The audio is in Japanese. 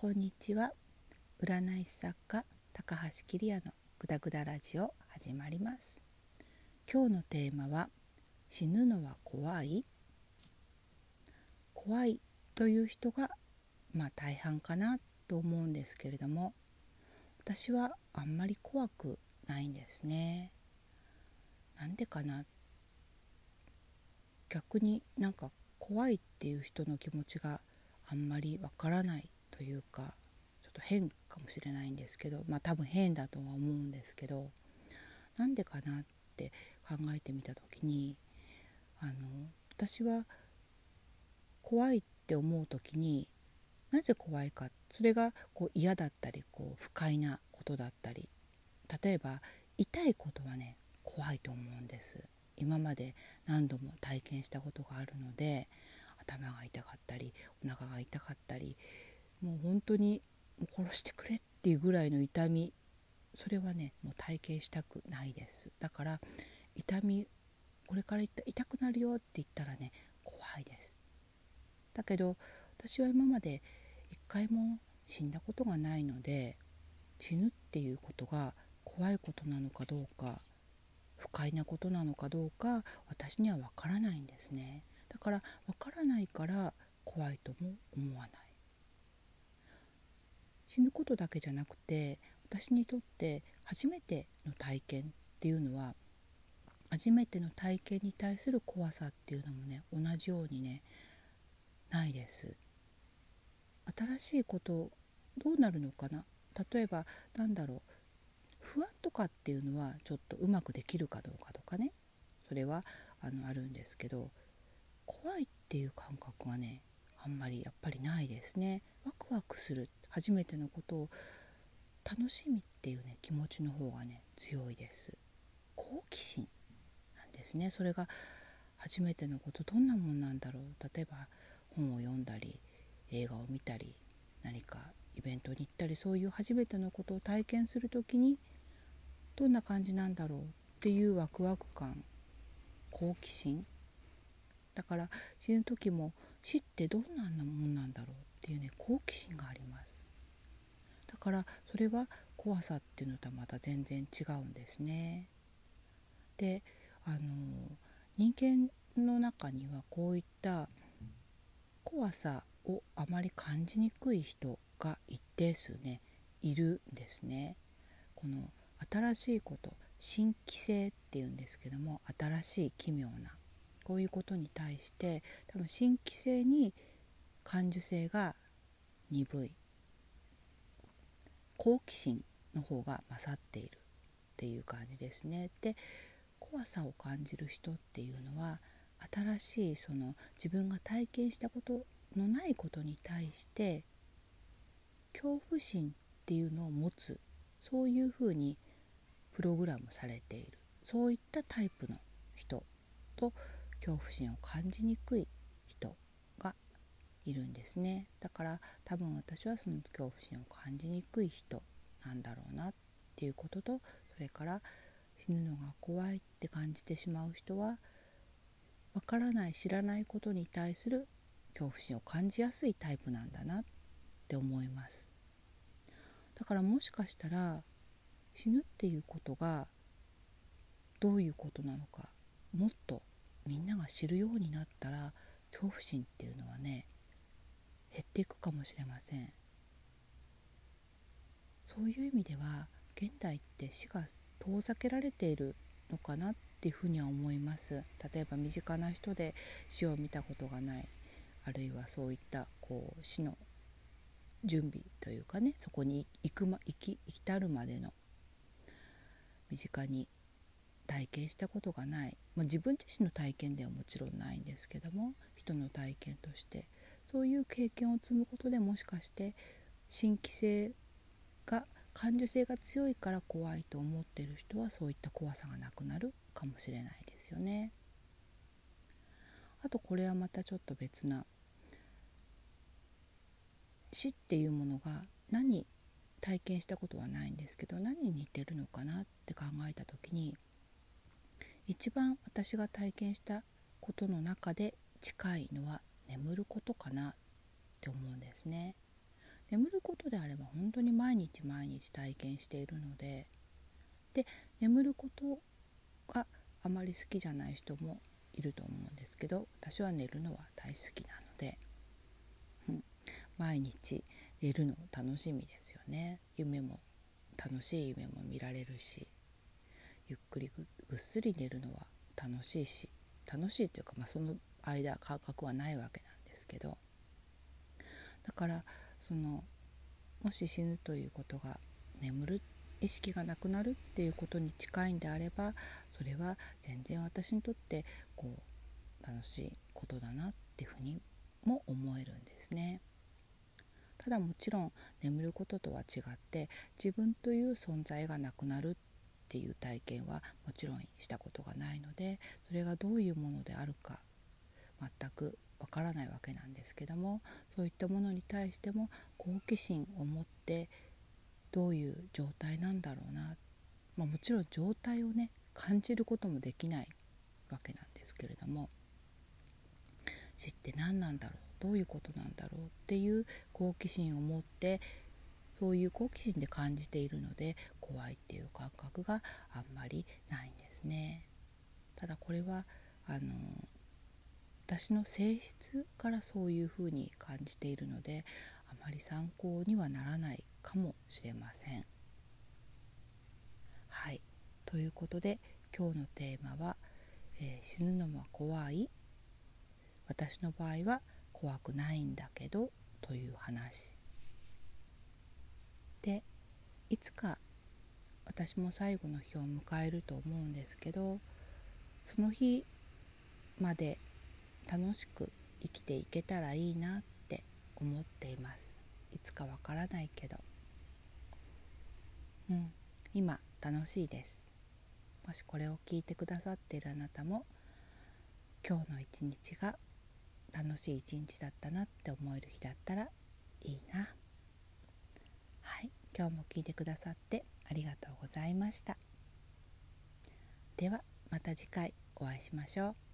こんにちは。占い師作家高橋桐也のグダグダラジオ始まります。今日のテーマは死ぬのは怖い？怖いという人がまあ大半かなと思うんですけれども私はあんまり怖くないんですね。なんでかな？逆になんか怖いっていう人の気持ちがあんまりわからないというかちょっと変かもしれないんですけどまあ多分変だとは思うんですけどなんでかなって考えてみた時にあの私は怖いって思う時になぜ怖いかそれがこう嫌だったりこう不快なことだったり例えば痛いことはね怖いと思うんです。今まで何度も体験したことがあるので頭が痛かったりお腹が痛かったりもう本当にもう殺してくれっていうぐらいの痛み。それはねもう体験したくないです。だから痛みこれから痛くなるよって言ったらね怖いです。だけど私は今まで一回も死んだことがないので死ぬっていうことが怖いことなのかどうか不快なことなのかどうか私にはわからないんですね。だからわからないから怖いとも思わない。死ぬことだけじゃなくて私にとって初めての体験っていうのは初めての体験に対する怖さっていうのもね同じようにねないです。新しいことどうなるのかな？例えばなんだろう不安とかっていうのはちょっとうまくできるかどうかとかね。それはあのあるんですけど怖いっていう感覚はねあんまりやっぱりないですね。ワクワクする初めてのことを楽しみっていうね気持ちの方がね強いです。好奇心なんですねそれが初めてのことどんなもんなんだろう例えば本を読んだり映画を見たり何かイベントに行ったりそういう初めてのことを体験する時にどんな感じなんだろうっていうワクワク感好奇心。だから死ぬ時も死ってどんなもんなんだろうっていうね好奇心があります。からそれは怖さっていうのとはまた全然違うんですね。であの人間の中にはこういった怖さをあまり感じにくい人が一定数ねいるんですね。この新しいこと新規性っていうんですけども新しい奇妙なこういうことに対して多分新規性に感受性が鈍い。好奇心の方が勝っているっていう感じですね。で怖さを感じる人っていうのは新しいその自分が体験したことのないことに対して恐怖心っていうのを持つそういうふうにプログラムされているそういったタイプの人と恐怖心を感じにくいいるんですね。だから多分私はその恐怖心を感じにくい人なんだろうなっていうこととそれから死ぬのが怖いって感じてしまう人はわからない知らないことに対する恐怖心を感じやすいタイプなんだなって思います。だからもしかしたら死ぬっていうことがどういうことなのかもっとみんなが知るようになったら恐怖心っていうのはね減っていくかもしれません。そういう意味では現代って死が遠ざけられているのかなっていうふうには思います。例えば身近な人で死を見たことがない。あるいはそういったこう死の準備というかねそこに行く、ま、行き至るまでの。身近に体験したことがない、まあ、自分自身の体験ではもちろんないんですけども人の体験としてそういう経験を積むことでもしかして新規性が感受性が強いから怖いと思っている人はそういった怖さがなくなるかもしれないですよね。あとこれはまたちょっと別な死っていうものが何体験したことはないんですけど何に似てるのかなって考えた時に一番私が体験したことの中で近いのは眠ることかなって思うんですね。眠ることであれば本当に毎日毎日体験しているのでで眠ることがあまり好きじゃない人もいると思うんですけど私は寝るのは大好きなので、うん、毎日寝るの楽しみですよね夢も楽しい夢も見られるしゆっくりぐっすり寝るのは楽しいし楽しいというか、まあ、その間感覚はないわけなんですけどだからそのもし死ぬということが眠る意識がなくなるっていうことに近いんであればそれは全然私にとってこう楽しいことだなっていうふうにも思えるんですね。ただもちろん眠ることとは違って自分という存在がなくなるっていう体験はもちろんしたことがないのでそれがどういうものであるか全くわからないわけなんですけどもそういったものに対しても好奇心を持ってどういう状態なんだろうな、まあ、もちろん状態をね感じることもできないわけなんですけれども死って何なんだろうどういうことなんだろうっていう好奇心を持ってそういう好奇心で感じているので怖いっていう感覚があんまりないんですね。ただこれはあの私の性質からそういうふうに感じているのであまり参考にはならないかもしれません。はい。ということで今日のテーマは、えー、死ぬのは怖い。私の場合は怖くないんだけどという話。でいつか私も最後の日を迎えると思うんですけどその日まで楽しく生きていけたらいいなって思っています。いつかわからないけど。うん。今楽しいです。もしこれを聞いてくださっているあなたも今日の一日が楽しい一日だったなって思える日だったらいいな。はい。今日も聞いてくださってありがとうございました。ではまた次回お会いしましょう。